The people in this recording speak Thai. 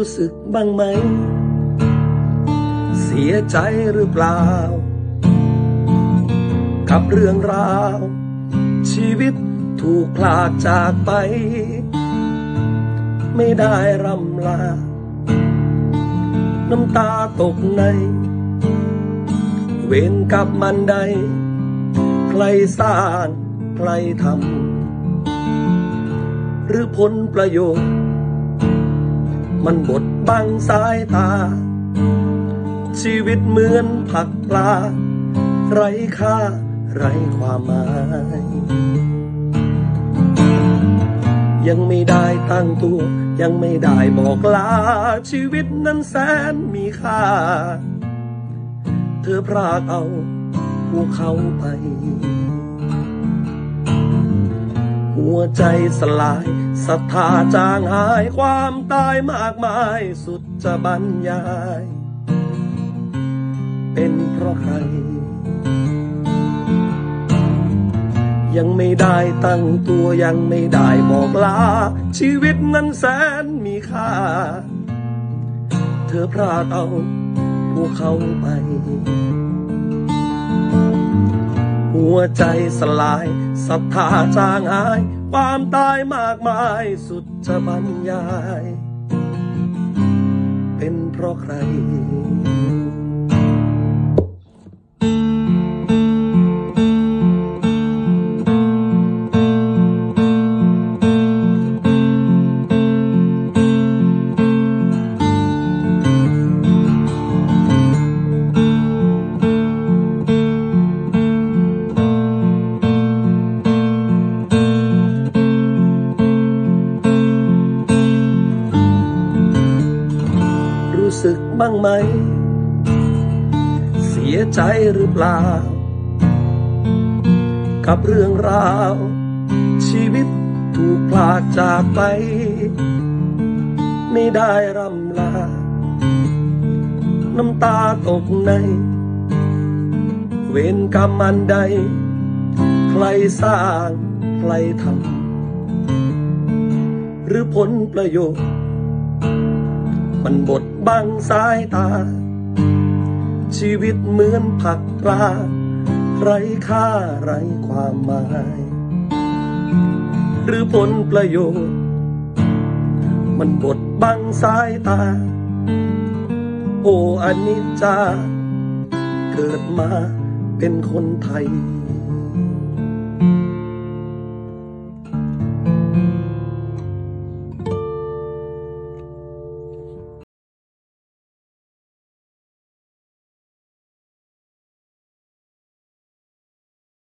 ู้สึกบ้างไหม เสียใจหรือเปล่า กับเรื่องราว ชีวิตถูกพลากจากไป ไม่ได้รำลา น้ำตาตกใน เวรกับมันใด ใครสร้าง ใครทำหรือผลประโยชน์ มันบดบังสายตา ชีวิตเหมือนผักปลา ไร้ค่าไร้ความหมาย ยังไม่ได้ตั้งตัว ยังไม่ได้บอกลา ชีวิตนั้นแสนมีค่า เธอพรากเอาพวกเขาไป หัวใจสลายศรัทธาจางหายความตายมากมายสุดจะบรรยาย เป็นเพราะใคร ยังไม่ได้ตั้งตัวยังไม่ได้บอกลา ชีวิตนั้นแสนมีค่า เธอพรากเอาพวกเขาไป หัวใจสลาย ศรัทธาจางหาย ความตายมากมายสุดจะบรรยาย เป็นเพราะใคร สึกบ้างไหม เสียใจหรือเปล่า กับเรื่องราว ชีวิตถูกพลากจากไป ไม่ได้รำลา น้ำตาตกใน เวรกรรมอันใด ใครสร้าง ใครทำหรือผลประโยชน์ มันบดบังสายตา ชีวิตเหมือนผักปลาไร้ค่าไร้ความหมาย หรือผลประโยชน์ มันบดบังสายตา โออนิจจา เกิดมาเป็นคนไทย